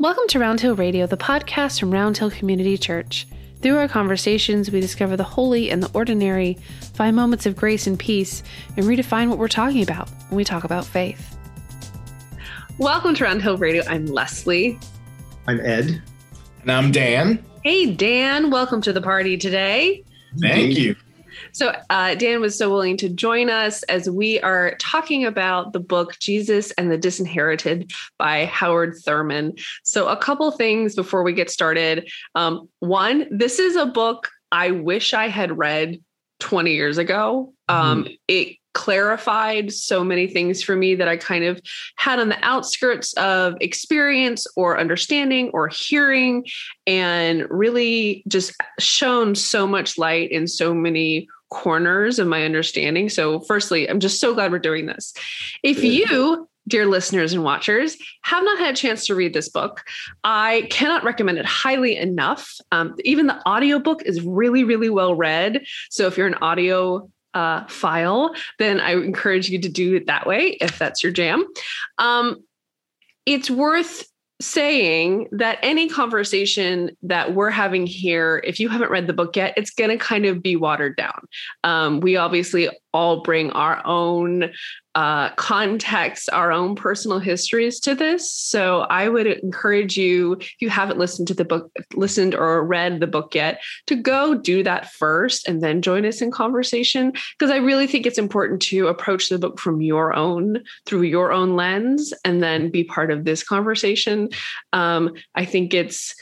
Welcome to Round Hill Radio, the podcast from Round Hill Community Church. Through our conversations, we discover the holy and the ordinary, find moments of grace and peace, and redefine what we're talking about when we talk about faith. Welcome to Round Hill Radio. I'm Leslie. I'm Ed. And I'm Dan. Hey, Dan. Welcome to the party today. Thank you. So, uh, Dan was so willing to join us as we are talking about the book Jesus and the Disinherited by Howard Thurman. So, a couple things before we get started. Um, one, this is a book I wish I had read 20 years ago. Um, mm-hmm. It clarified so many things for me that I kind of had on the outskirts of experience or understanding or hearing, and really just shone so much light in so many corners of my understanding. So, firstly, I'm just so glad we're doing this. If you, dear listeners and watchers, have not had a chance to read this book, I cannot recommend it highly enough. Um, even the audiobook is really, really well read. So, if you're an audio uh, file, then I encourage you to do it that way if that's your jam. Um, it's worth saying that any conversation that we're having here, if you haven't read the book yet, it's going to kind of be watered down. Um, we obviously all bring our own uh, context, our own personal histories to this. So I would encourage you, if you haven't listened to the book, listened or read the book yet, to go do that first and then join us in conversation. Because I really think it's important to approach the book from your own, through your own lens, and then be part of this conversation. Um, I think it's,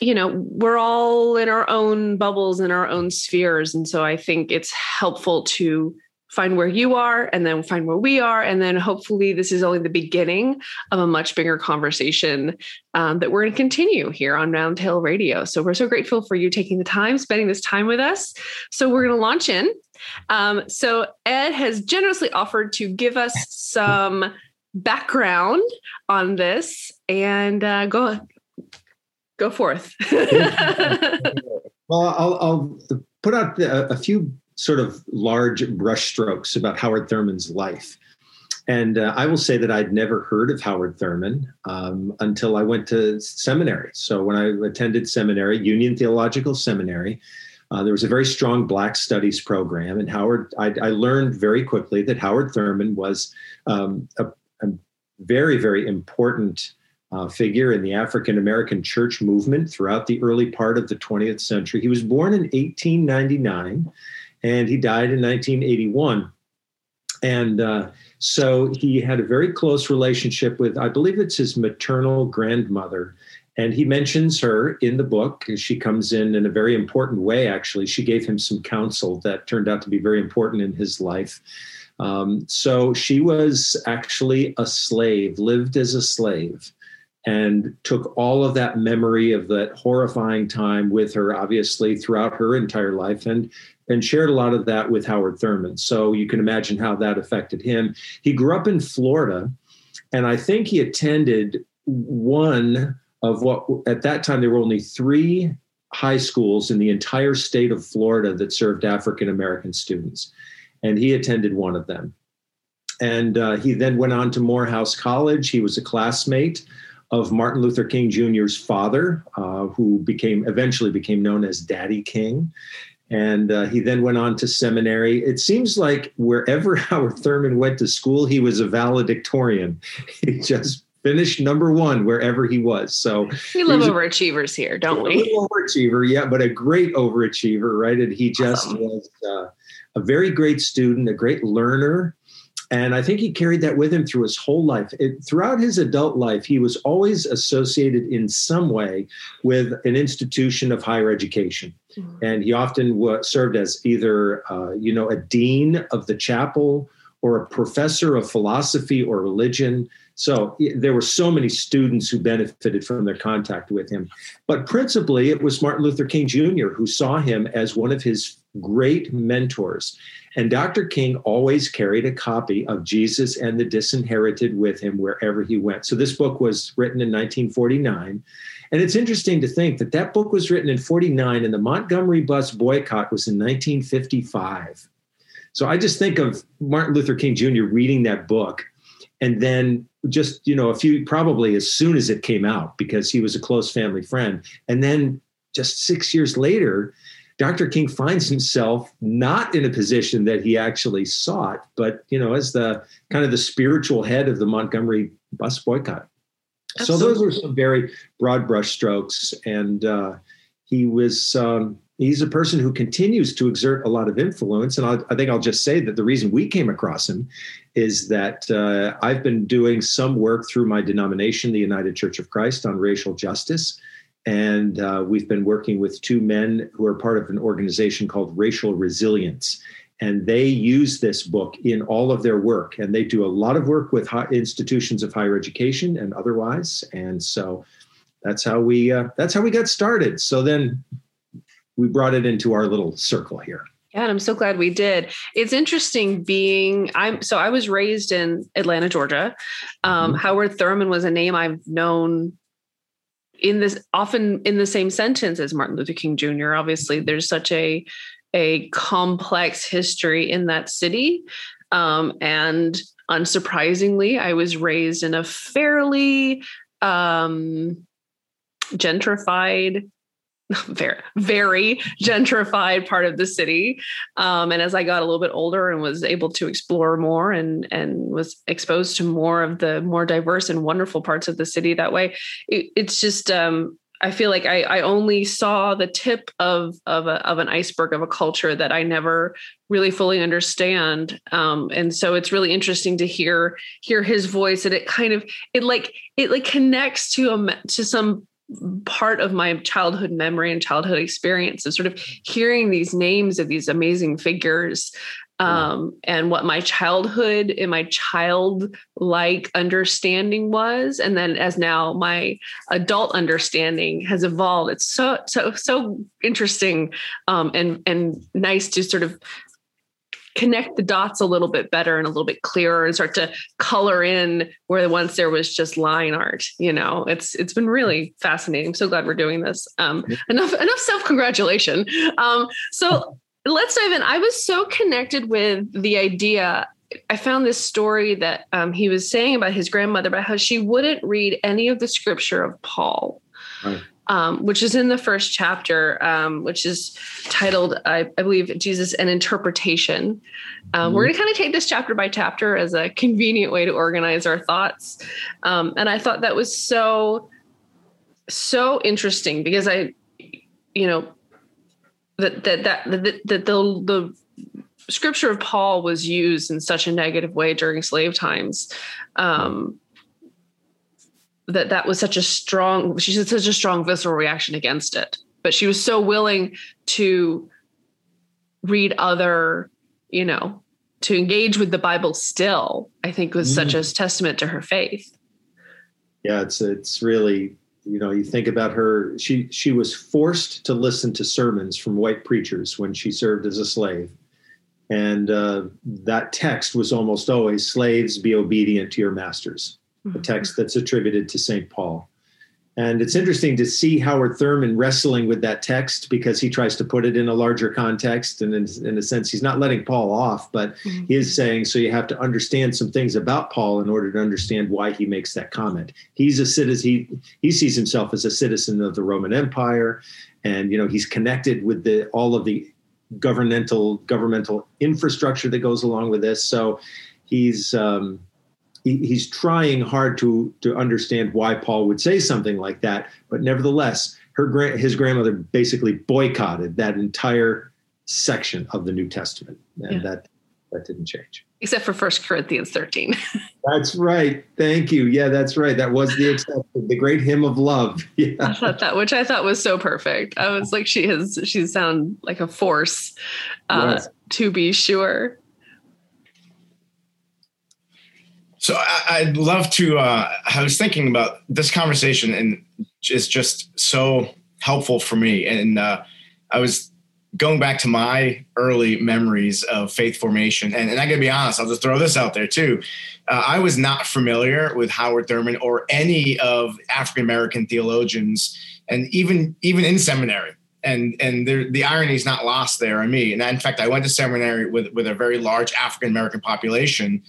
you know, we're all in our own bubbles in our own spheres. And so I think it's helpful to find where you are and then find where we are. And then hopefully this is only the beginning of a much bigger conversation um, that we're going to continue here on round hill radio. So we're so grateful for you taking the time spending this time with us. So we're going to launch in. Um, so ed has generously offered to give us some background on this and uh, go go forth. Well I'll, I'll put out a few sort of large brushstrokes about Howard Thurman's life. And uh, I will say that I'd never heard of Howard Thurman um, until I went to seminary. So when I attended seminary, Union Theological Seminary, uh, there was a very strong Black Studies program, and Howard. I, I learned very quickly that Howard Thurman was um, a, a, very, very important uh, figure in the African American church movement throughout the early part of the 20th century. He was born in 1899 and he died in 1981. And uh, so he had a very close relationship with, I believe it's his maternal grandmother. And he mentions her in the book. She comes in in a very important way, actually. She gave him some counsel that turned out to be very important in his life. Um, so she was actually a slave, lived as a slave, and took all of that memory of that horrifying time with her, obviously, throughout her entire life. And and shared a lot of that with Howard Thurman. So you can imagine how that affected him. He grew up in Florida, and I think he attended one of what at that time there were only three high schools in the entire state of Florida that served African American students. And he attended one of them. And uh, he then went on to Morehouse College. He was a classmate of Martin Luther King Jr.'s father, uh, who became eventually became known as Daddy King and uh, he then went on to seminary. It seems like wherever Howard Thurman went to school, he was a valedictorian. He just finished number one wherever he was. So we love overachievers a, here, don't we? overachiever, yeah, but a great overachiever, right? And he just awesome. was uh, a very great student, a great learner, and I think he carried that with him through his whole life. It, throughout his adult life, he was always associated in some way with an institution of higher education. Mm-hmm. And he often served as either, uh, you know, a dean of the chapel or a professor of philosophy or religion. So there were so many students who benefited from their contact with him. But principally, it was Martin Luther King Jr. who saw him as one of his great mentors. And Dr. King always carried a copy of Jesus and the Disinherited with him wherever he went. So this book was written in 1949. And it's interesting to think that that book was written in 49 and the Montgomery bus boycott was in 1955. So I just think of Martin Luther King Jr. reading that book and then just you know a few probably as soon as it came out because he was a close family friend. And then just six years later dr king finds himself not in a position that he actually sought but you know as the kind of the spiritual head of the montgomery bus boycott. Absolutely. so those are some very broad brush strokes. And uh, he was um, he's a person who continues to exert a lot of influence. And I'll, i think I'll just say that the reason we came across him is that uh, I've been doing some work through my denomination, the United Church of Christ, on racial justice. And uh, we've been working with two men who are part of an organization called Racial Resilience. And they use this book in all of their work. And they do a lot of work with institutions of higher education and otherwise. And so that's how we uh, that's how we got started. So then we brought it into our little circle here. Yeah, and I'm so glad we did. It's interesting being I'm so I was raised in Atlanta, Georgia. Um, mm-hmm. Howard Thurman was a name I've known in this often in the same sentence as Martin Luther King Jr. Obviously, there's such a a complex history in that city. Um, and unsurprisingly, I was raised in a fairly um, gentrified very very gentrified part of the city. Um, and as i got a little bit older and was able to explore more and and was exposed to more of the more diverse and wonderful parts of the city that way it, it's just um, I feel like I, I only saw the tip of of, a, of an iceberg of a culture that I never really fully understand, um, and so it's really interesting to hear hear his voice, and it kind of it like it like connects to a to some part of my childhood memory and childhood experience of sort of hearing these names of these amazing figures um, and what my childhood and my childlike understanding was. And then as now my adult understanding has evolved. It's so so so interesting um, and and nice to sort of connect the dots a little bit better and a little bit clearer and start to color in where once there was just line art you know? It's it's been really fascinating. I'm so glad we're doing this. Um enough enough self-congratulation. Um so let's dive in. I was so connected with the idea. I found this story that um, he was saying about his grandmother, about how she wouldn't read any of the scripture of Paul. Right um, which is in the first chapter, um, which is titled, I, I, believe, Jesus and Interpretation. Um, mm-hmm. We're going to kind of take this chapter by chapter as a convenient way to organize our thoughts. Um, and I thought that was so, so interesting because I, you know, that that that that, that the the scripture of Paul was used in such a negative way during slave times. Um, that that was such a strong she had such a strong visceral reaction against it. But she was so willing to read other you know to engage with the bible still i think was mm. such a testament to her faith. Yeah it's it's really you know you think about her she she was forced to listen to sermons from white preachers when she served as a slave. And uh, that text was almost always slaves be obedient to your masters a text that's attributed to St. Paul. And it's interesting to see Howard Thurman wrestling with that text because he tries to put it in a larger context. And in, in a sense, he's not letting Paul off, but mm-hmm. he is saying, so you have to understand some things about Paul in order to understand why he makes that comment. He's a citizen, he, he sees himself as a citizen of the Roman Empire. And, you know, he's connected with the, all of the governmental, governmental infrastructure that goes along with this. So he's, um, he, he's trying hard to to understand why Paul would say something like that, but nevertheless, her his grandmother basically boycotted that entire section of the New Testament, and yeah. that that didn't change. Except for First Corinthians 13. that's right. Thank you. Yeah, that's right. That was the exception, the great hymn of love. Yeah. I thought that, which I thought was so perfect. I was like, she has, she sound like a force, uh, yes. to be sure. So I, would love to. Uh, I was thinking about this conversation, and it's just so helpful for me. And uh, I was going back to my early memories of faith formation, and, and I gotta be honest, I'll just throw this out there too. Uh, I was not familiar with Howard Thurman or any of African American theologians, and even even in seminary. And and there, the irony is not lost there on me. And in fact, I went to seminary with with a very large African American population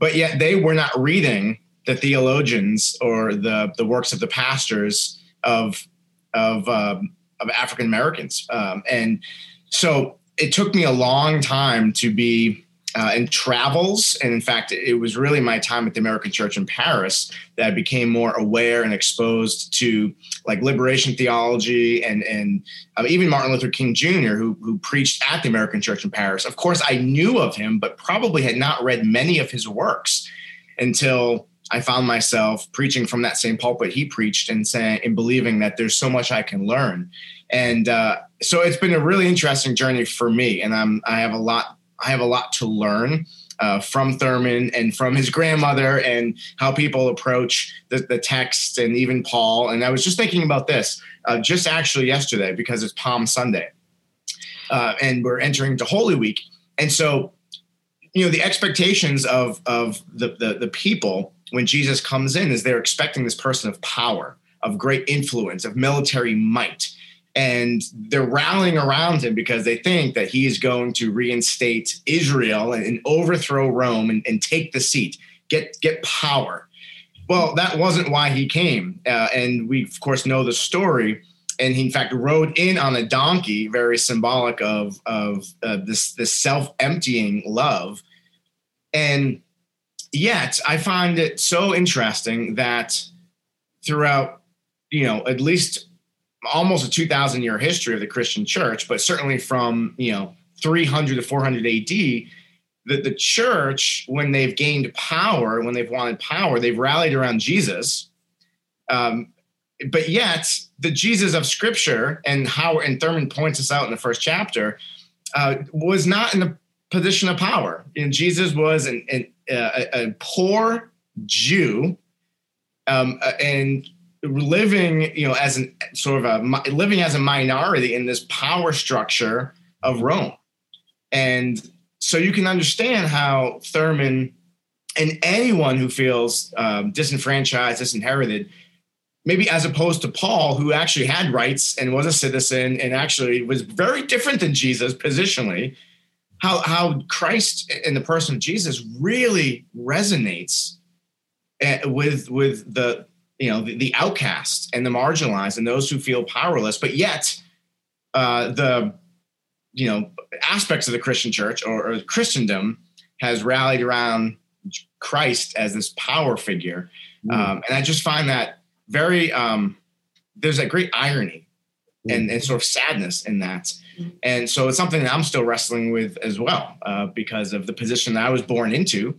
but yet they were not reading the theologians or the the works of the pastors of of um, of African Americans, um, and so it took me a long time to be uh, in travels. And in fact, it was really my time at the American Church in Paris that I became more aware and exposed to like liberation theology and and uh, even Martin Luther King Jr., who who preached at the American Church in Paris. Of course, I knew of him, but probably had not read many of his works until I found myself preaching from that same pulpit he preached and saying and believing that there's so much I can learn. And uh, so it's been a really interesting journey for me, and I'm I have a lot I have a lot to learn. Uh, from Thurman and from his grandmother and how people approach the, the text and even Paul. And I was just thinking about this uh, just actually yesterday because it's Palm Sunday uh, and we're entering into Holy Week. And so, you know, the expectations of, of the, the, the people when Jesus comes in is they're expecting this person of power, of great influence, of military might and they're rallying around him because they think that he is going to reinstate Israel and, and overthrow Rome and, and, take the seat, get get power. Well, that wasn't why he came, uh, and we of course know the story. And he in fact rode in on a donkey, very symbolic of of uh, this this self emptying love. And yet, I find it so interesting that throughout, you know, at least almost a 2000 year history of the Christian church, but certainly from, you know, 300 to 400 AD, that the church, when they've gained power, when they've wanted power, they've rallied around Jesus. Um, but yet, the Jesus of Scripture and how and Thurman points us out in the first chapter uh, was not in the position of power. And Jesus was an, an, uh, a, a poor Jew, um, uh, and living, you know, as an sort of a living as a minority in this power structure of Rome. And so you can understand how Thurman and anyone who feels um, disenfranchised, disinherited, maybe as opposed to Paul, who actually had rights and was a citizen and actually was very different than Jesus positionally, how, how Christ in the person of Jesus really resonates eh, with, with the, you know the, the outcast and the marginalized and those who feel powerless but yet uh, the you know aspects of the christian church or, or christendom has rallied around christ as this power figure mm. um, and i just find that very um, there's a great irony mm. and, and, sort of sadness in that mm. and so it's something that i'm still wrestling with as well uh, because of the position that i was born into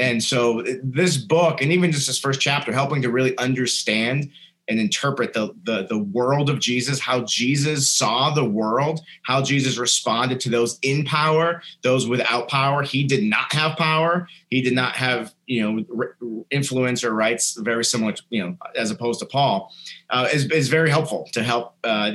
and so this book, and even just this first chapter, helping to really understand and interpret the, the, the world of Jesus, how Jesus saw the world, how Jesus responded to those in power, those without power. He did not have power. He did not have you know influence or rights, very similar, to, you know, as opposed to Paul, uh, is is very helpful to help uh,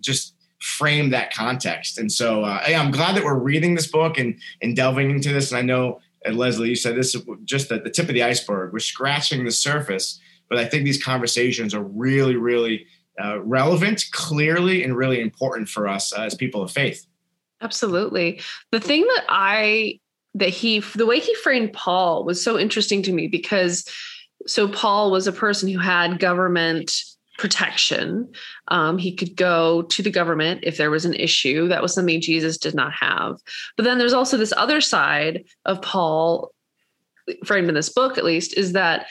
just frame that context. And so uh, I'm glad that we're reading this book and and delving into this. And I know and Leslie, you said this is just the, the tip of the iceberg. We're scratching the surface, but I think these conversations are really, really uh, relevant, clearly, and really important for us uh, as people of faith. Absolutely. The thing that I that he the way he framed Paul was so interesting to me because so Paul was a person who had government protection. Um, he could go to the government if there was an issue. That was something Jesus did not have. But then there's also this other side of Paul, framed in this book at least, is that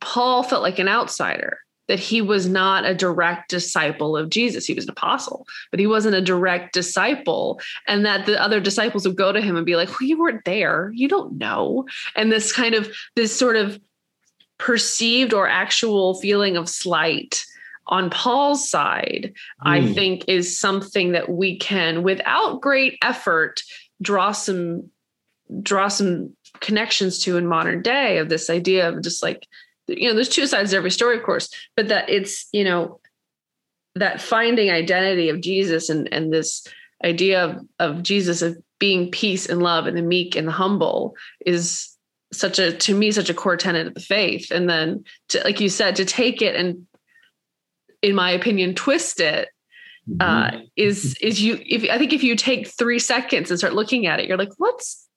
Paul felt like an outsider. That he was not a direct disciple of Jesus. He was an apostle, but he wasn't a direct disciple. And that the other disciples would go to him and be like, Well, you weren't there. You don't know. And this kind of, this sort of perceived or actual feeling of slight on Paul's side, mm. I hmm. think is something that we can, without great effort, draw some draw some connections to in modern day of this idea of just like you know there's two sides to every story of course but that it's you know that finding identity of jesus and and this idea of, of jesus of being peace and love and the meek and the humble is such a to me such a core tenet of the faith and then to, like you said to take it and in my opinion, twist it uh, mm-hmm. is is you if I think if you take three seconds and start looking at it, you're like, what's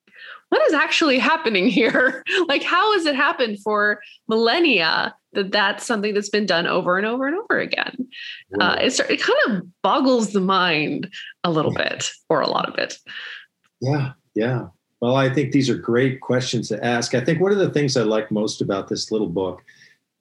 what is actually happening here? like, how has it happened for millennia that that's something that's been done over and over and over again? Uh, it, it kind of boggles the mind a little bit or a lot of it. Yeah, yeah. Well, I think these are great questions to ask. I think one of the things I like most about this little book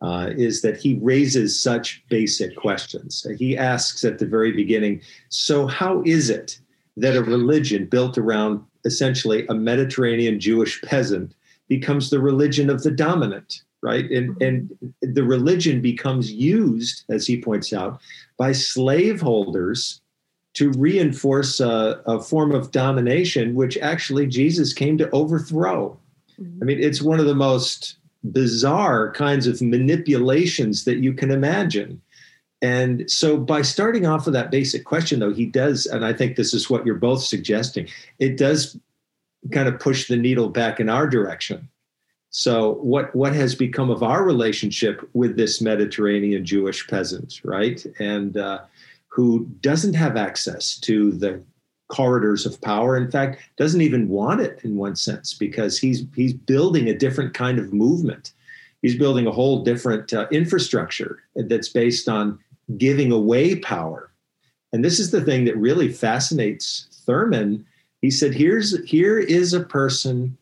uh, is that he raises such basic questions. He asks at the very beginning So, how is it that a religion built around essentially a Mediterranean Jewish peasant becomes the religion of the dominant? Right. And, and the religion becomes used, as he points out, by slaveholders to reinforce a, a, form of domination, which actually Jesus came to overthrow. Mm-hmm. I mean, it's one of the most bizarre kinds of manipulations that you can imagine. And so, by starting off with that basic question, though, he does, and I think this is what you're both suggesting, it does kind of push the needle back in our direction. So, what what has become of our relationship with this Mediterranean Jewish peasant, right? And uh, who doesn't have access to the corridors of power. In fact doesn't even want it in one sense because he's he's building a different kind of movement. He's building a whole different uh, infrastructure that's based on giving away power. And this is the thing that really fascinates thurman. He said here's here is a person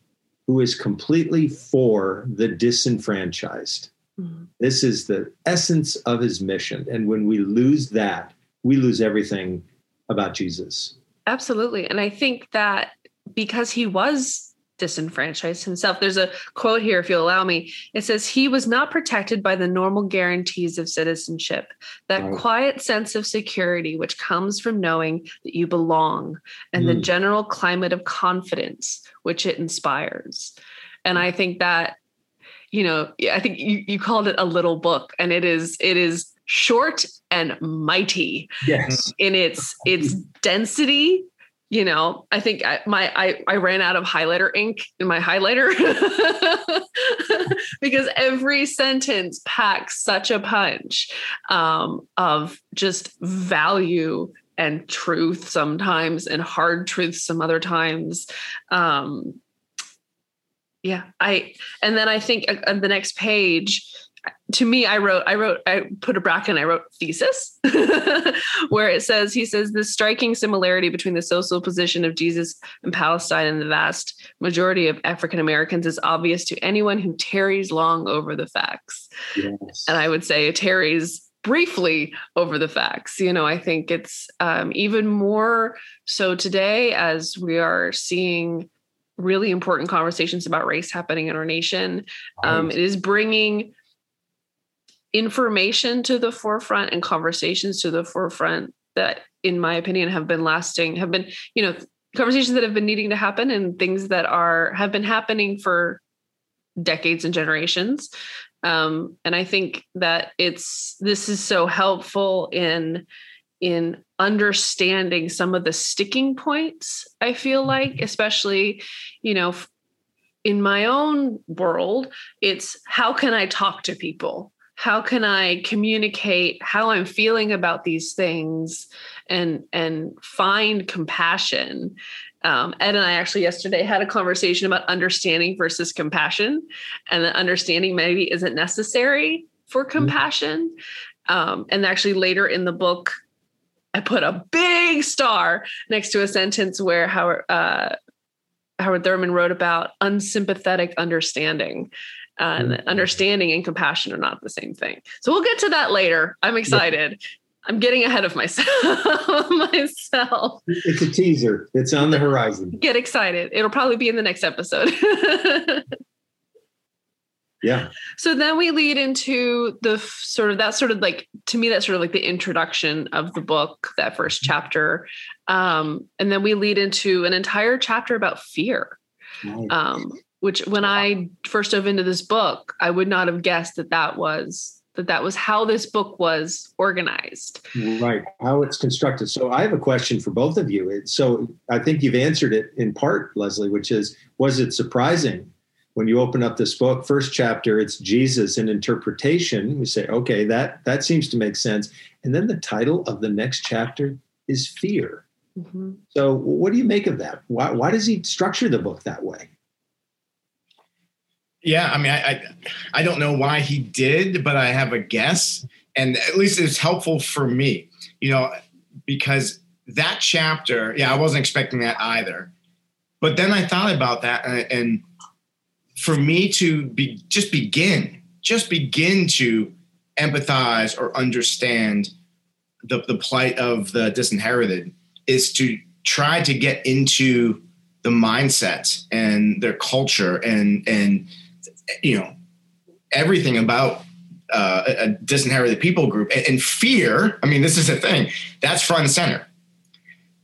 who is completely for the disenfranchised. Mm-hmm. this is the essence of his mission. And when we lose that we lose everything about jesus Absolutely. And I think that because he was disenfranchised himself, there's a quote here, if you'll allow me. It says, He was not protected by the normal guarantees of citizenship, that right. quiet sense of security which comes from knowing that you belong, and mm. the general climate of confidence which it inspires. And I think that you know i think you, you called it a little book and it is it is short and mighty yes. in its its density. You know i think I, my I, I ran out of highlighter ink in my highlighter because every sentence packs such a punch um, of just value and truth sometimes and hard truth some other times. Um, yeah i and then i think uh, on the next page to me i wrote i wrote i put a bracket and i wrote thesis where it says he says the striking similarity between the social position of jesus in palestine and the vast majority of african americans is obvious to anyone who tarries long over the facts. Yes. and i would say it tarries briefly over the facts. You know i think it's um, even more so today as we are seeing really important conversations about race happening in our nation. Um, it is bringing information to the forefront and conversations to the forefront that in my opinion have been lasting have been you know conversations that have been needing to happen and things that are have been happening for decades and generations. Um, and i think that it's this is so helpful in in understanding some of the sticking points i feel like especially you know in my own world it's how can i talk to people how can i communicate how i'm feeling about these things and and find compassion? Um, ed and i actually yesterday had a conversation about understanding versus compassion and that understanding maybe isn't necessary for mm-hmm. compassion. Um, and actually later in the book i put a big star next to a sentence where howard uh, howard thurman wrote about unsympathetic understang and mm-hmm. understanding and compassion are not the same thing. So we'll get to that later. I'm excited. I'm getting ahead of myself. myself. It's a teaser. It's on the horizon. Get excited. It'll probably be in the next episode. yeah. So then we lead into the sort of that sort of like to me that's sort of like the introduction of the book, that first mm-hmm. chapter. Um, and then we lead into an entire chapter about fear. Nice. Um, which when I first dove into this book, I would not have guessed that that was that that was how this book was organized. Right, how it's constructed. So I have a question for both of you. So I think you've answered it in part, Leslie, which is was it surprising when you open up this book first chapter it's jesus in interpretation we say okay that that seems to make sense and then the title of the next chapter is fear mm-hmm. so what do you make of that why, why does he structure the book that way Yeah, I mean, I, I, I don't know why he did, but I have a guess, and at least it's helpful for me, you know, because that chapter, yeah, I wasn't expecting that either, but then I thought about that, and, and for me to be just begin, just begin to empathize or understand the the plight of the disinherited is to try to get into the mindset and their culture and and you know everything about uh, a disinherited people group and, fear. I mean, this is the thing that's front and center.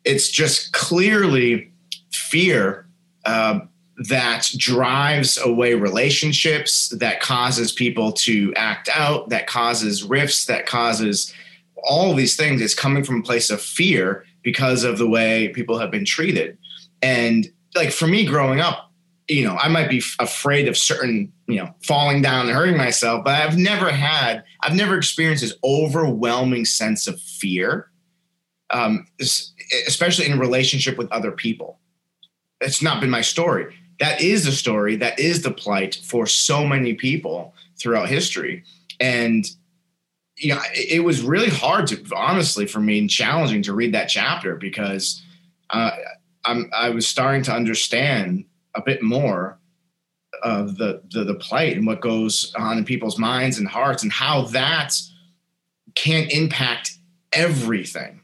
It's just clearly fear uh, that drives away relationships, that causes people to act out, that causes rifts, that causes all these things. It's coming from a place of fear because of the way people have been treated. And like for me growing up, you know, I might be afraid of certain, you know, falling down and hurting myself, but I've never had, I've never experienced this overwhelming sense of fear, um, especially in relationship with other people. It's not been my story. That is the story. That is the plight for so many people throughout history. And you know, it was really hard to honestly for me and challenging to read that chapter because uh, I'm, I was starting to understand a bit more of the, the the plight and what goes on in people's minds and hearts and how that can impact everything.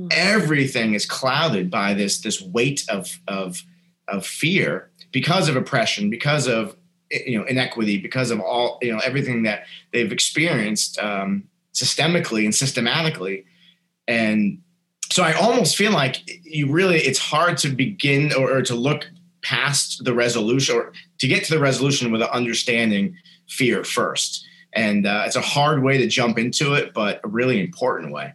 Mm-hmm. Everything is clouded by this this weight of of of fear because of oppression, because of you know inequity, because of all you know everything that they've experienced um, systemically and systematically, and so I almost feel like you really it's hard to begin or, or to look past the resolution or to get to the resolution with an understanding fear first. And uh, it's a hard way to jump into it, but a really important way.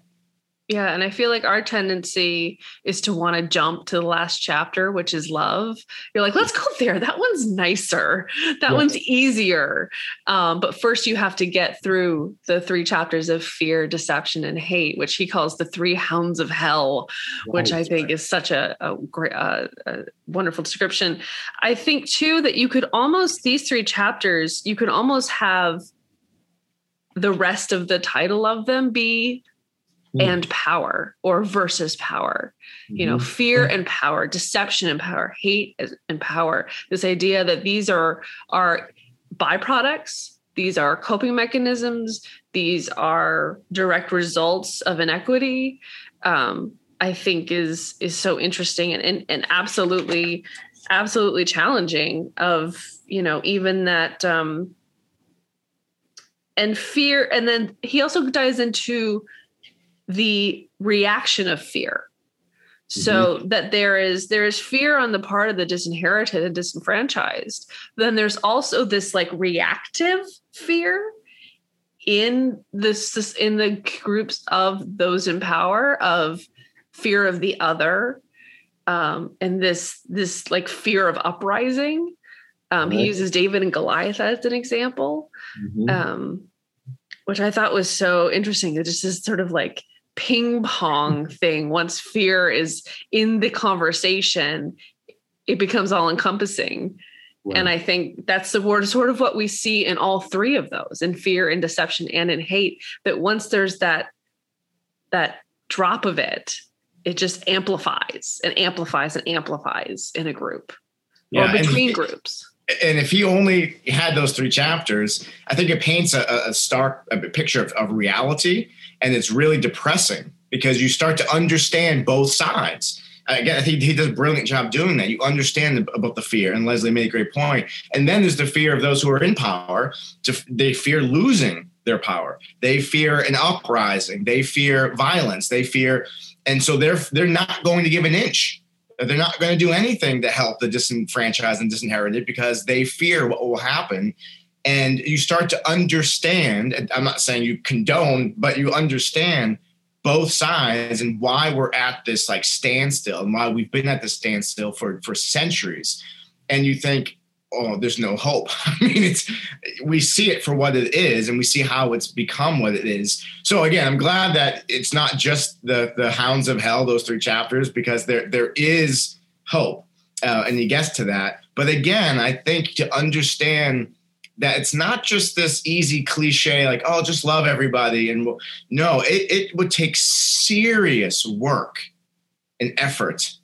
Yeah. And I feel like our tendency is to want to jump to the last chapter, which is love. You're like, let's go there. That one's nicer. That yeah. one's easier. Um, but first, you have to get through the three chapters of fear, deception, and hate, which he calls the three hounds of hell, right. which I think is such a, a great, uh, a wonderful description. I think, too, that you could almost, these three chapters, you could almost have the rest of the title of them be mm. and power or versus power mm-hmm. you know mm-hmm. fear and power deception and power hate and power this idea that these are are byproducts these are coping mechanisms these are direct results of inequity um, i think is is so interesting and, and and absolutely absolutely challenging of you know even that um and fear and then he also dives into the reaction of fear so mm-hmm. that there is there is fear on the part of the disinherited and disenfranchised then there's also this like reactive fear in this in the groups of those in power of fear of the other um and this this like fear of uprising um right. he uses david and goliath as an example mm-hmm. um which i thought was so interesting it just is sort of like ping pong mm-hmm. thing once fear is in the conversation it becomes all encompassing right. and i think that's the word sort of what we see in all three of those in fear in deception and in hate. That once there's that that drop of it it just amplifies and amplifies and amplifies in a group yeah, or between and, groups and if he only had those three chapters i think it paints a, a stark a picture of, of reality and it's really depressing because you start to understand both sides. Uh, again, I think he does a brilliant job doing that. You understand about the fear, and Leslie made a great point. And then there's the fear of those who are in power. They fear losing their power. They fear an uprising. They fear violence. They fear, and so they're they're not going to give an inch. They're not going to do anything to help the disenfranchised and disinherited because they fear what will happen. And you start to understand i'm not saying you condone but you understand both sides and why we're at this like standstill and why we've been at this standstill for for centuries. And you think oh there's no hope. I mean it's we see it for what it is and we see how it's become what it is. So again i'm glad that it's not just the the hounds of hell those three chapters because there there is hope uh, and he gets to that. But again i think to understand that it's not just this easy cliche like oh just love everybody and we'll, no it, it would take serious work and effort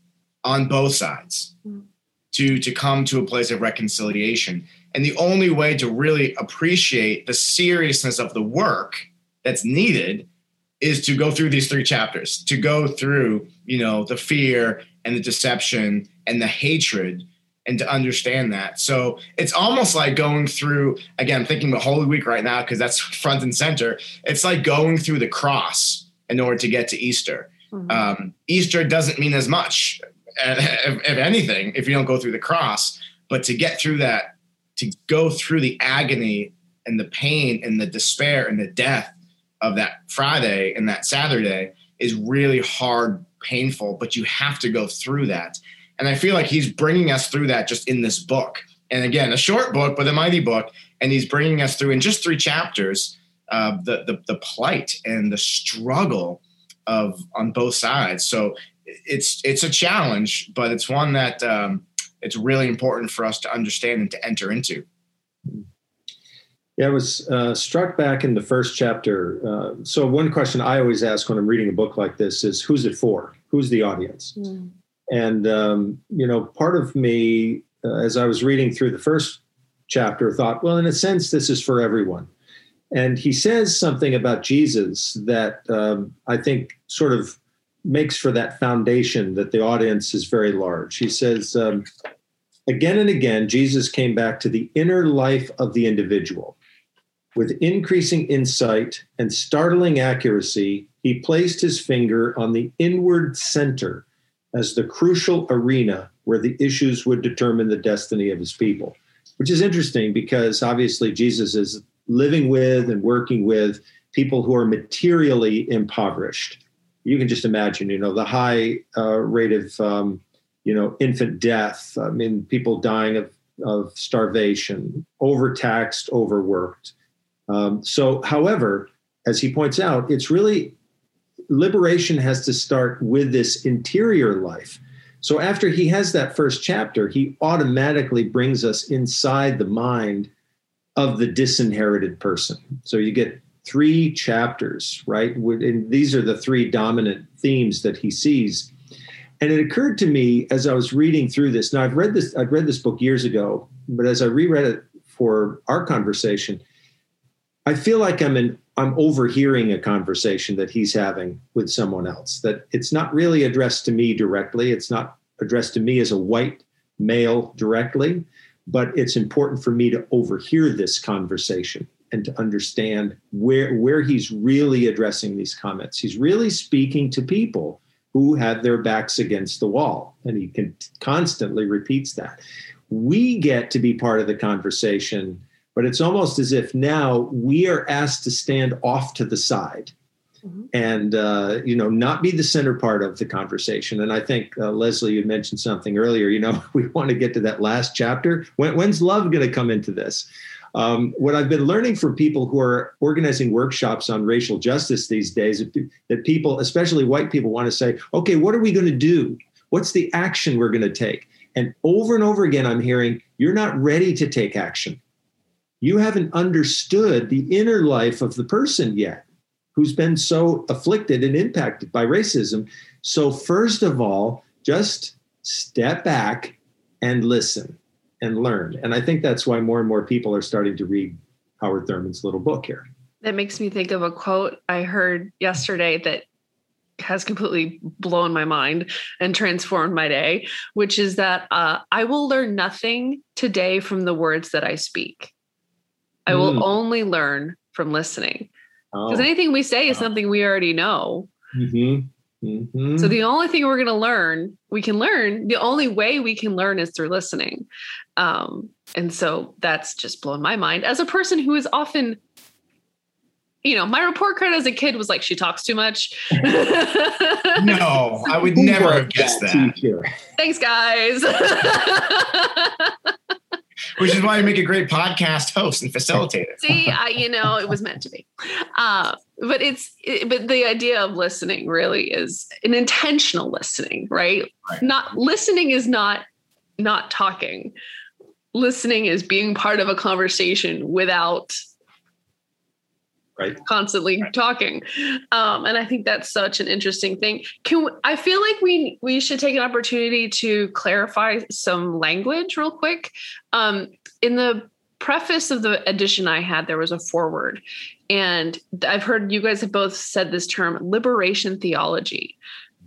on both sides. Mm. To to come to a place of reconciliation and the only way to really appreciate the seriousness of the work that's needed is to go through these three chapters to go through you know the fear and the deception and the hatred and to understand that. So it's almost like going through, again, I'm thinking about Holy Week right now because that's front and center. It's like going through the cross in order to get to Easter. Mm-hmm. Um, Easter doesn't mean as much, if, if anything, if you don't go through the cross. But to get through that, to go through the agony and the pain and the despair and the death of that Friday and that Saturday is really hard, painful, but you have to go through that. And I feel like he's bringing us through that just in this book. And again, a short book, but a mighty book. And he's bringing us through in just three chapters uh, the, the, the plight and the struggle of on both sides. So it's it's a challenge, but it's one that um, it's really important for us to understand and to enter into. Yeah, I was uh, struck back in the first chapter. Uh, so one question I always ask when I'm reading a book like this is, "Who's it for? Who's the audience?" Mm. And, um, you know, part of me, uh, as I was reading through the first chapter, thought, well, in a sense, this is for everyone. And he says something about Jesus that um, I think sort of makes for that foundation that the audience is very large. He says, um, again and again, Jesus came back to the inner life of the individual. With increasing insight and startling accuracy, he placed his finger on the inward center as the crucial arena where the issues would determine the destiny of his people, which is interesting because obviously Jesus is living with and working with people who are materially impoverished. You can just imagine, you know, the high uh, rate of, um, you know, infant death. I mean, people dying of, of starvation, overtaxed, overworked. Um, so, however, as he points out, it's really liberation has to start with this interior life. So after he has that first chapter, he automatically brings us inside the mind of the disinherited person. So you get three chapters, right? And these are the three dominant themes that he sees. And it occurred to me as I was reading through this. Now I've read this, I've read this book years ago, but as I reread it for our conversation, I feel like I'm in I'm overhearing a conversation that he's having with someone else, that it's not really addressed to me directly. It's not addressed to me as a white male directly, but it's important for me to overhear this conversation and to understand where, where he's really addressing these comments. He's really speaking to people who have their backs against the wall, and he can constantly repeats that. We get to be part of the conversation but it's almost as if now we are asked to stand off to the side mm-hmm. and uh, you know not be the center part of the conversation and i think uh, leslie you mentioned something earlier you know we want to get to that last chapter when, when's love going to come into this um, what I've been learning from people who are organizing workshops on racial justice these days, that people, especially white people, want to say, okay, what are we going to do? What's the action we're going to take? And over and over again, I'm hearing, you're not ready to take action you haven't understood the inner life of the person yet who's been so afflicted and impacted by racism. So, first of all, just step back and listen and learn. And I think that's why more and more people are starting to read Howard Thurman's little book here. That makes me think of a quote I heard yesterday that has completely blown my mind and transformed my day, which is that uh, I will learn nothing today from the words that I speak. I will mm. only learn from listening. Because oh. anything we say is something we already know. Mm-hmm. Mm-hmm. So the only thing we're going to learn, we can learn. The only way we can learn is through listening. Um, and so that's just blown my mind as a person who is often, you know, my report card as a kid was like she talks too much. no, I would never have guessed that. Thanks, guys which is why you make a great podcast host and facilitator. See, I, you know, it was meant to be. Uh, but it's, it, but the idea of listening really is an intentional listening, right? right? Not listening is not not talking. listening is being part of a conversation without right. constantly right. talking. Um, and i think that's such an interesting thing. Can we, i feel like we we should take an opportunity to clarify some language real quick. Um, in the preface of the edition i had there was a foreword. And i've heard you guys have both said this term liberation theology.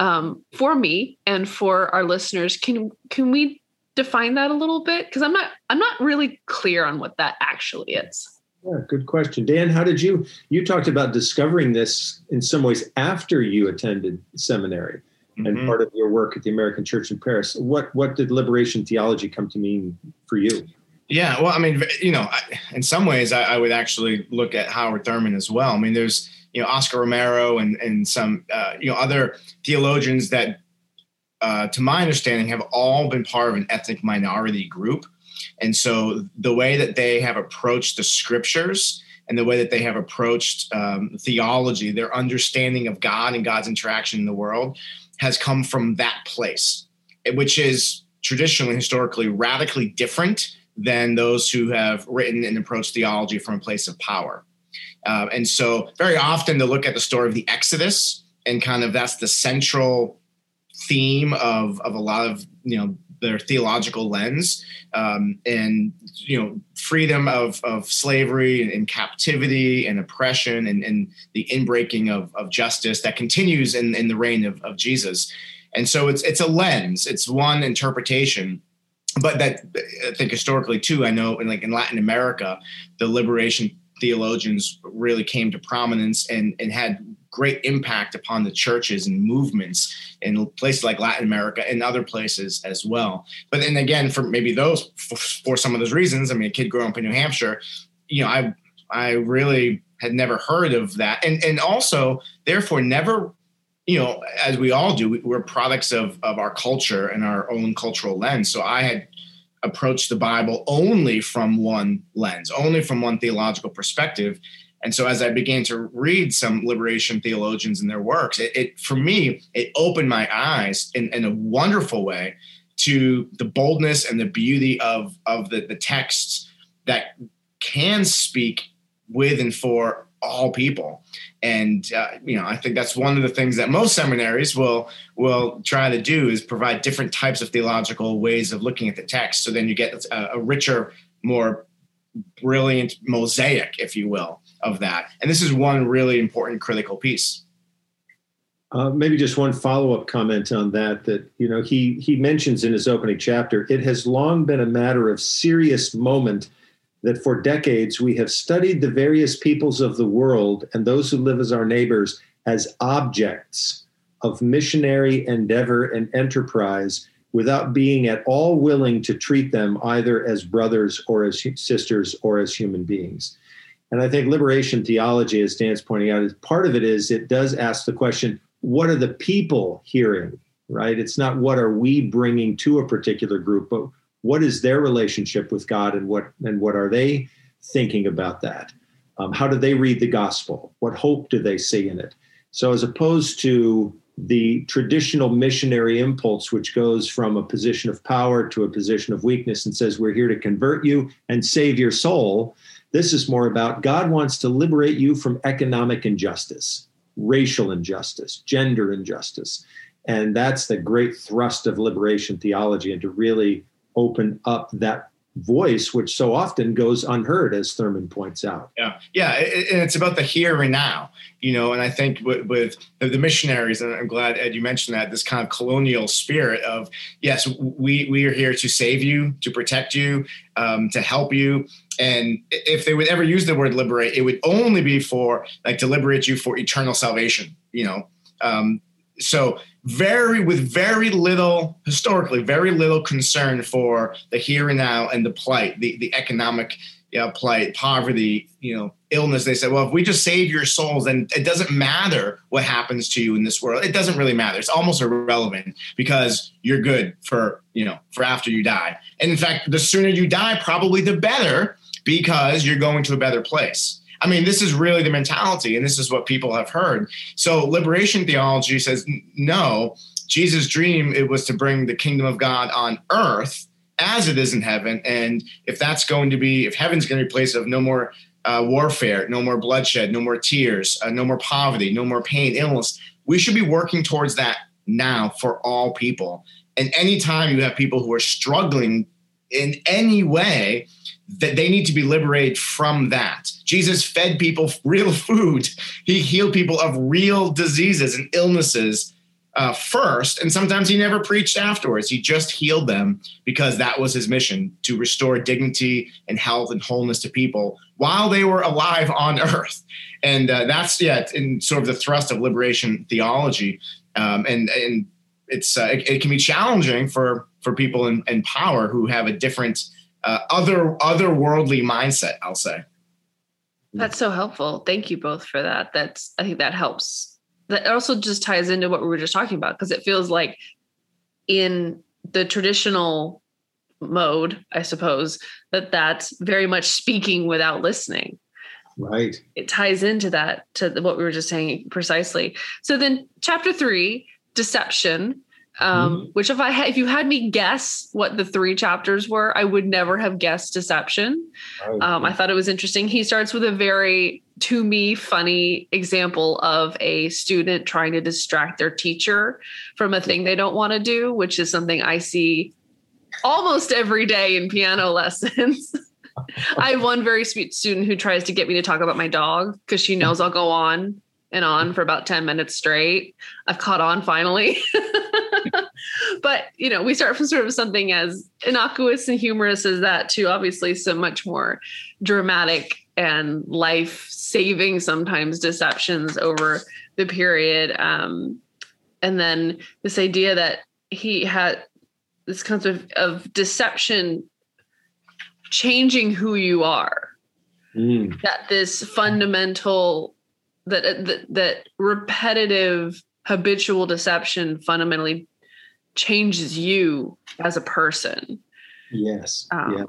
Um, for me and for our listeners can can we define that a little bit? Because i'm not i'm not really clear on what that actually is yeah good question dan how did you you talked about discovering this in some ways after you attended seminary mm-hmm. and part of your work at the american church in paris what what did liberation theology come to mean for you yeah well i mean you know in some ways i, I would actually look at howard thurman as well i mean there's you know oscar romero and and some uh, you know other theologians that uh, to my understanding, have all been part of an ethnic minority group. And so the way that they have approached the scriptures and the way that they have approached um, theology, their understanding of God and God's interaction in the world has come from that place, which is traditionally, historically, radically different than those who have written and approached theology from a place of power. Uh, and so, very often, to look at the story of the Exodus and kind of that's the central theme of of a lot of you know their theological lens um, and you know freedom of of slavery and, captivity and oppression and, and the inbreaking of, of justice that continues in, in the reign of, of Jesus. And so it's it's a lens, it's one interpretation but that I think historically too, I know in like in Latin America, the liberation theologians really came to prominence and, and had great impact upon the churches and movements in places like Latin America and other places as well. But then again, for maybe those for, for some of those reasons, I mean, a kid growing up in New Hampshire, you know, I I really had never heard of that, and and also therefore never you know, as we all do, we're products of of our culture and our own cultural lens. So I had approached the Bible only from one lens, only from one theological perspective, and so as I began to read some liberation theologians and their works, it, it for me, it opened my eyes in, in, a wonderful way to the boldness and the beauty of, of the, the texts that can speak with and for all people. And uh, you know, I think that's one of the things that most seminaries will will try to do is provide different types of theological ways of looking at the text. So then you get a, a richer, more brilliant mosaic, if you will, of that. And this is one really important critical piece. Uh, maybe just one follow-up comment on that. That you know, he he mentions in his opening chapter, it has long been a matter of serious moment that for decades we have studied the various peoples of the world and those who live as our neighbors as objects of missionary endeavor and enterprise without being at all willing to treat them either as brothers or as sisters or as human beings. And I think liberation theology, as Dan's pointing out, is part of it is it does ask the question, what are the people hearing? Right? It's not what are we bringing to a particular group, but what is their relationship with God and what and what are they thinking about that? Um, how do they read the gospel? What hope do they see in it? So as opposed to the traditional missionary impulse, which goes from a position of power to a position of weakness and says, We're here to convert you and save your soul. This is more about God wants to liberate you from economic injustice, racial injustice, gender injustice. And that's the great thrust of liberation theology and to really open up that voice, which so often goes unheard, as Thurman points out. Yeah, yeah, and it's about the here and now, you know. And I think with, with, the missionaries, and I'm glad Ed you mentioned that this kind of colonial spirit of yes, we we are here to save you, to protect you, um, to help you. And if they would ever use the word liberate, it would only be for like to liberate you for eternal salvation, you know. Um, so very with very little historically very little concern for the here and now and the plight the, the economic you know, plight poverty you know illness. They said well if we just save your souls then it doesn't matter what happens to you in this world. It doesn't really matter. It's almost irrelevant because you're good for you know for after you die. And in fact the sooner you die probably the better because you're going to a better place I mean, this is really the mentality, and this is what people have heard. So, liberation theology says no. Jesus' dream it was to bring the kingdom of God on earth, as it is in heaven. And if that's going to be, if heaven's going to be a place of no more uh, warfare, no more bloodshed, no more tears, uh, no more poverty, no more pain, illness, we should be working towards that now for all people. And anytime you have people who are struggling in any way, that they need to be liberated from that. Jesus fed people real food. He healed people of real diseases and illnesses uh, first, and sometimes he never preached afterwards. He just healed them because that was his mission to restore dignity and health and wholeness to people while they were alive on earth. And uh, that's yeah, in sort of the thrust of liberation theology. Um, and and it's uh, it, it, can be challenging for for people in, in power who have a different uh, other otherworldly mindset. I'll say. That's so helpful. Thank you both for that. That's I think that helps that also just ties into what we were just talking about because it feels like in the traditional mode i suppose that that's very much speaking without listening right it ties into that to what we were just saying precisely so then chapter three deception um, mm-hmm. which if I had, if you had me guess what the three chapters were, I would never have guessed deception. Um, I thought it was interesting. He starts with a very, to me, funny example of a student trying to distract their teacher from a thing they don't want to do, which is something I see almost every day in piano lessons. I have one very sweet student who tries to get me to talk about my dog because she knows I'll go on and on for about 10 minutes straight. I've caught on finally. but, you know, we start from sort of something as innocuous and humorous as that to obviously some much more dramatic and life saving sometimes deceptions over the period. Um, and then this idea that he had this concept of, of deception changing who you are. Mm. That this fundamental that that, that repetitive habitual deception fundamentally changes you as a person. Yes. Um, yeah.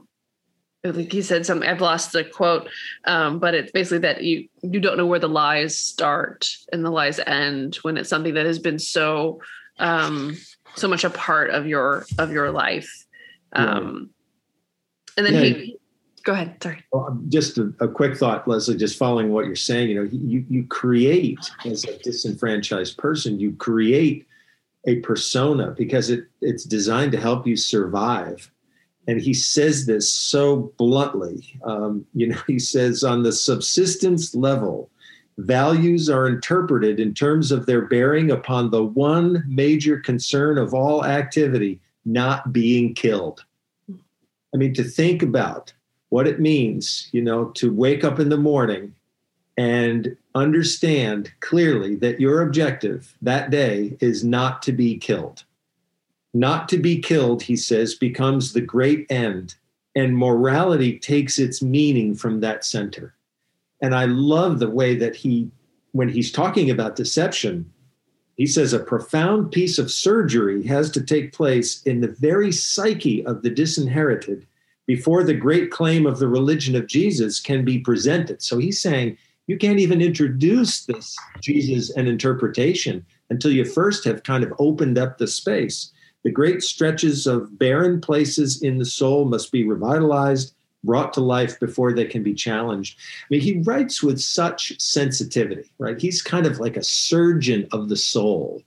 Like he said some I've lost the quote, um, but it's basically that you you don't know where the lies start and the lies end when it's something that has been so um, so much a part of your of your life. Um. And then yeah. he go ahead. Sorry. Well, just a, a, quick thought, Leslie. Just following what you're saying, you know, you you create as a disenfranchised person, you create a persona because it it's designed to help you survive. And he says this so bluntly. Um, you know, he says on the subsistence level, values are interpreted in terms of their bearing upon the one major concern of all activity, not being killed. I mean, to think about what it means, you know, to wake up in the morning and understand clearly that your objective that day is not to be killed. Not to be killed, he says, becomes the great end, and morality takes its meaning from that center. And I love the way that he, when he's talking about deception, he says a profound piece of surgery has to take place in the very psyche of the disinherited before the great claim of the religion of Jesus can be presented. So he's saying you can't even introduce this Jesus and interpretation until you first have kind of opened up the space. The great stretches of barren places in the soul must be revitalized, brought to life before they can be challenged. I mean, he writes with such sensitivity, right? He's kind of like a surgeon of the soul.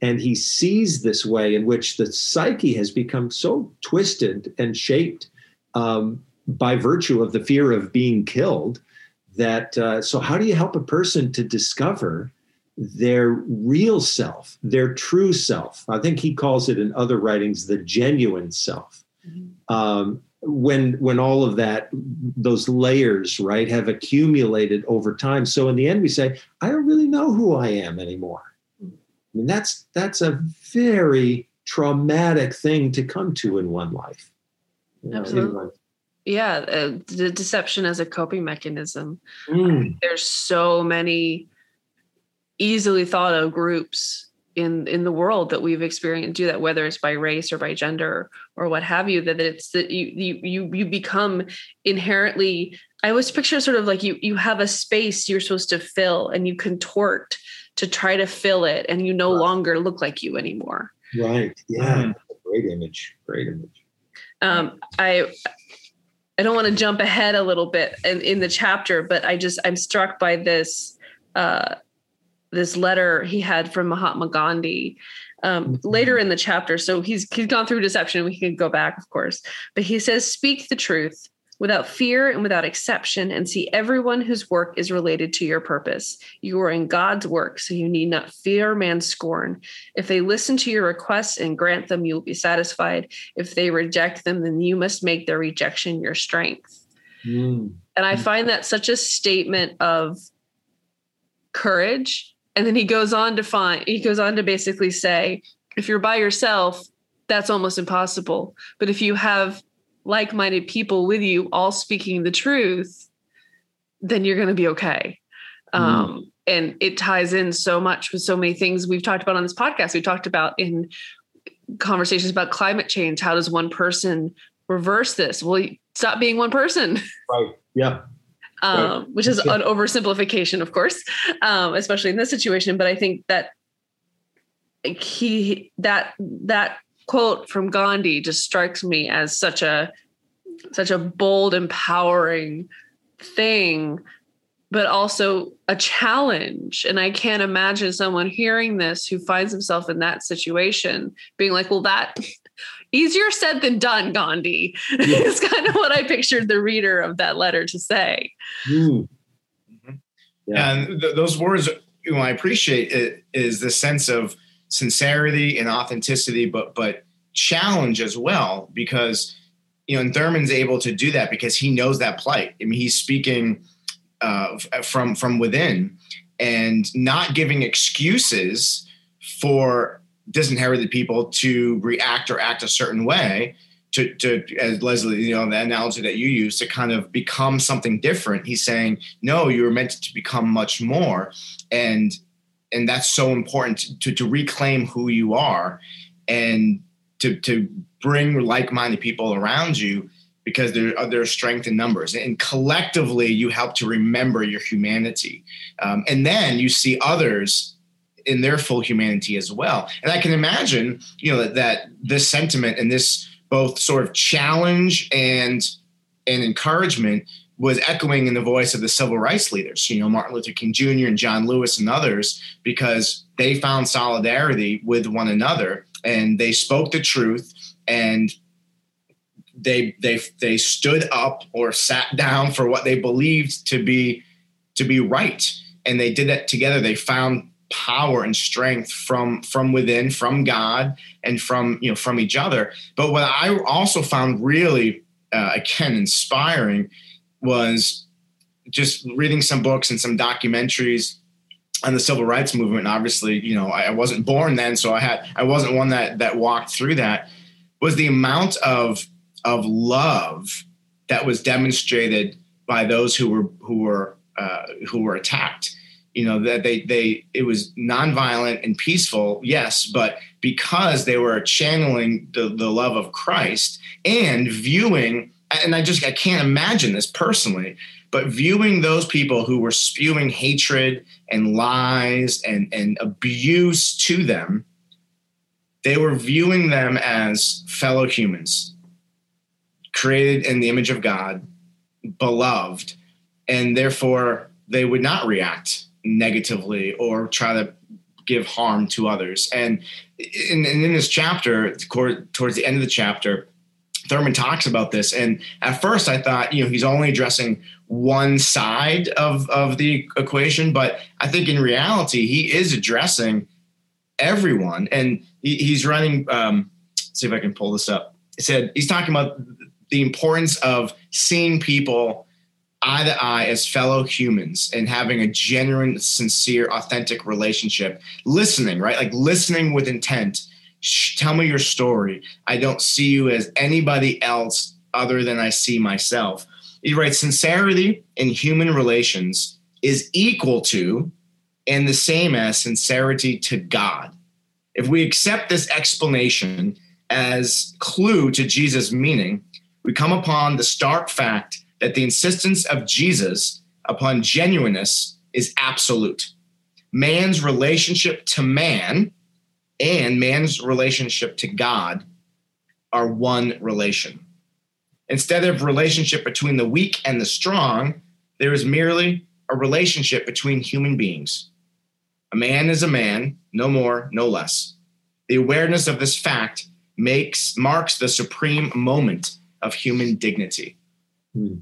And he sees this way in which the psyche has become so twisted and shaped um, by virtue of the fear of being killed. That uh, so, how do you help a person to discover their real self, their true self? I think he calls it in other writings the genuine self. Mm-hmm. Um, when when all of that those layers right have accumulated over time so in the end we say i don't really know who i am anymore i mean that's that's a very traumatic thing to come to in one life Absolutely. Yeah, uh, the deception as a coping mechanism. Mm. There's so many easily thought of groups in in the world that we've experienced do that whether it's by race or by gender or what have you that it's that you you you you become inherently i always picture sort of like you you have a space you're supposed to fill and you contort to try to fill it and you no longer look like you anymore right yeah mm. great image great image Um, I I don't want to jump ahead a little bit in, in the chapter, but I just I'm struck by this uh, this letter he had from Mahatma Gandhi um, mm-hmm. later in the chapter. So he's he's gone through deception. We can go back, of course, but he says, "Speak the truth." Without fear and without exception, and see everyone whose work is related to your purpose. You are in God's work, so you need not fear man's scorn. If they listen to your requests and grant them, you will be satisfied. If they reject them, then you must make their rejection your strength. Mm. And I find that such a statement of courage and then he goes on to find he goes on to basically say if you're by yourself that's almost impossible but if you have like-minded people with you all speaking the truth then you're going to be okay mm. um, and it ties in so much with so many things we've talked about on this podcast we talked about in conversations about climate change how does one person reverse this well stop being one person right yeah um, right. which is an oversimplification, of course, um, especially in this situation. But I think that he that that quote from Gandhi just strikes me as such a such a bold, empowering thing, but also a challenge. And I can't imagine someone hearing this who finds himself in that situation being like, well, that easier said than done, Gandhi. Yeah. is kind of what I pictured the reader of that letter to say. Mm. Yeah. And th- those words, you know, I appreciate it is the sense of sincerity and authenticity, but but challenge as well, because you know, and Thurman's able to do that because he knows that plight. I mean, he's speaking uh, from from within and not giving excuses for disinherited people to react or act a certain way to, to as Leslie, you know, the analogy that you use to kind of become something different. He's saying, no, you were meant to become much more. And and that's so important to, to reclaim who you are and to, to bring like-minded people around you because there, are there's strength in numbers and collectively you help to remember your humanity um, and then you see others in their full humanity as well. And I can imagine, you know, that, that this sentiment and this both sort of challenge and and encouragement was echoing in the voice of the civil rights leaders, you know, Martin Luther King Jr. and John Lewis and others, because they found solidarity with one another and they spoke the truth and they they they stood up or sat down for what they believed to be to be right and they did that together they found power and strength from from within from god and from you know from each other but what i also found really uh, again inspiring was just reading some books and some documentaries on the civil rights movement And obviously you know I, wasn't born then so i had i wasn't one that that walked through that was the amount of of love that was demonstrated by those who were who were uh, who were attacked. You know that they they it was nonviolent and peaceful yes but because they were channeling the, the love of christ and viewing and i just i can't imagine this personally but viewing those people who were spewing hatred and lies and and abuse to them they were viewing them as fellow humans created in the image of god beloved and therefore they would not react negatively or try to give harm to others. And in, in this chapter, towards the end of the chapter, Thurman talks about this. And at first, I thought, you know, he's only addressing one side of, of the equation. But I think in reality, he is addressing everyone. And he, he's running, um, see if I can pull this up. He said he's talking about the importance of seeing people eye to eye as fellow humans and having a genuine, sincere, authentic relationship. Listening, right? Like listening with intent. Shh, tell me your story. I don't see you as anybody else other than I see myself. He writes, sincerity in human relations is equal to and the same as sincerity to God. If we accept this explanation as clue to Jesus' meaning, we come upon the stark fact that the insistence of Jesus upon genuineness is absolute. Man's relationship to man and man's relationship to God are one relation. Instead of relationship between the weak and the strong, there is merely a relationship between human beings. A man is a man, no more, no less. The awareness of this fact makes marks the supreme moment of human dignity. Hmm.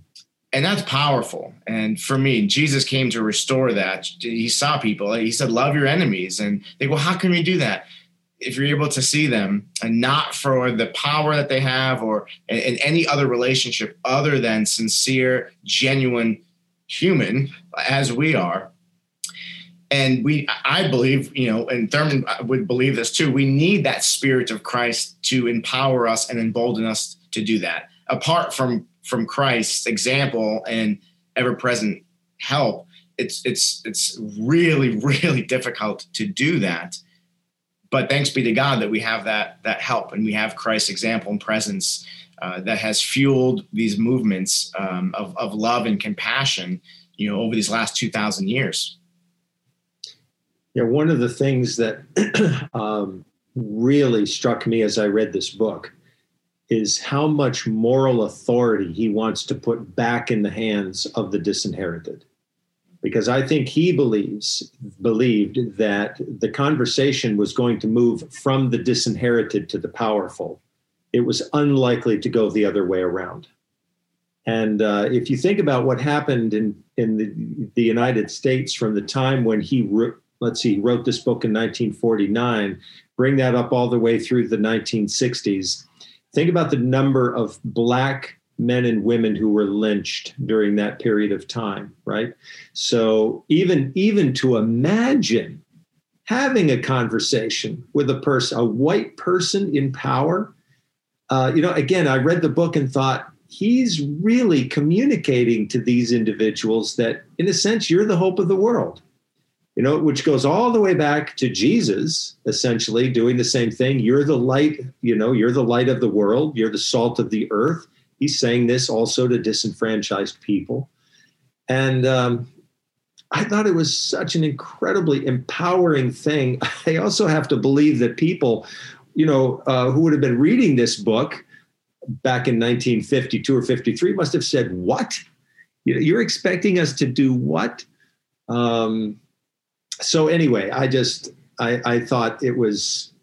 And that's powerful. And for me, Jesus came to restore that. He saw people, he said, Love your enemies. And they go, well, How can we do that? If you're able to see them and not for the power that they have or in any other relationship other than sincere, genuine human as we are, and we i believe you know and thurman would believe this too we need that spirit of christ to empower us and embolden us to do that. Apart from from christ's example and ever-present help it's it's it's really really difficult to do that but thanks be to god that we have that that help and we have christ's example and presence uh, that has fueled these movements um, of, of love and compassion you know over these last 2000 years yeah, one of the things that um, really struck me as I read this book is how much moral authority he wants to put back in the hands of the disinherited. Because I think he believes believed that the conversation was going to move from the disinherited to the powerful. It was unlikely to go the other way around. And uh, if you think about what happened in in the, the United States from the time when he re- let's see, wrote this book in 1949, bring that up all the way through the 1960s. Think about the number of black men and women who were lynched during that period of time, right? So even even to imagine having a conversation with a person, a white person in power, uh, you know, again, I read the book and thought he's really communicating to these individuals that, in a sense, you're the hope of the world you know, which goes all the way back to Jesus, essentially doing the same thing. You're the light, you know, you're the light of the world, you're the salt of the earth. He's saying this also to disenfranchised people. And um, I thought it was such an incredibly empowering thing. I also have to believe that people, you know, uh, who would have been reading this book back in 1952 or 53 must have said, What? You're expecting us to do what? Um, so anyway, I just I, I thought it was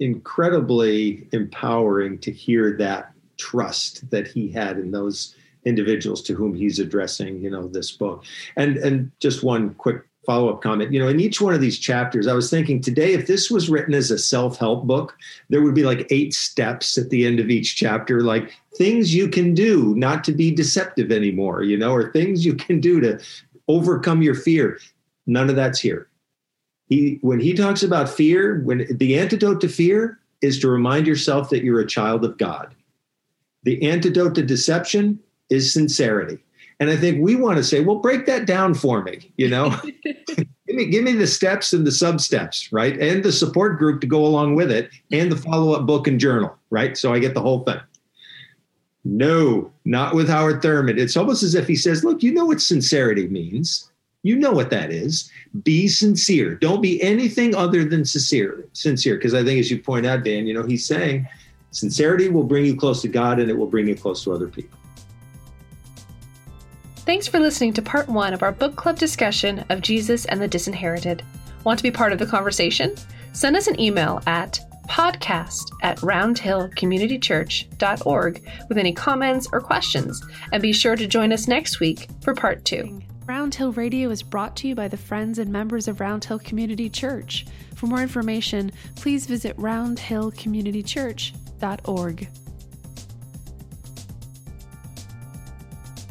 incredibly empowering to hear that trust that he had in those individuals to whom he's addressing you know this book. And and just one quick follow-up comment you know in each one of these chapters i was thinking today if this was written as a self-help book there would be like eight steps at the end of each chapter like things you can do not to be deceptive anymore you know or things you can do to overcome your fear. None of that's here. He when he talks about fear when the antidote to fear is to remind yourself that you're a child of god the antidote to deception is sincerity. And i think we want to say well break that down for me you know? Give me give me the steps and the sub steps right? And the support group to go along with it and the follow-up book and journal right? So i get the whole thing. No not with howard thurman. It's almost as if he says look you know what sincerity means. You know what that is. Be sincere. Don't be anything other than sincere. Sincere, because I think, as you point out, Dan, you know, he's saying sincerity will bring you close to God and it will bring you close to other people. Thanks for listening to part one of our book club discussion of Jesus and the Disinherited. Want to be part of the conversation? Send us an email at podcast at roundhillcommunitychurch.org with any comments or questions, and be sure to join us next week for part two. Round Hill Radio is brought to you by the friends and members of Round Hill Community Church. For more information, please visit roundhillcommunitychurch.org org.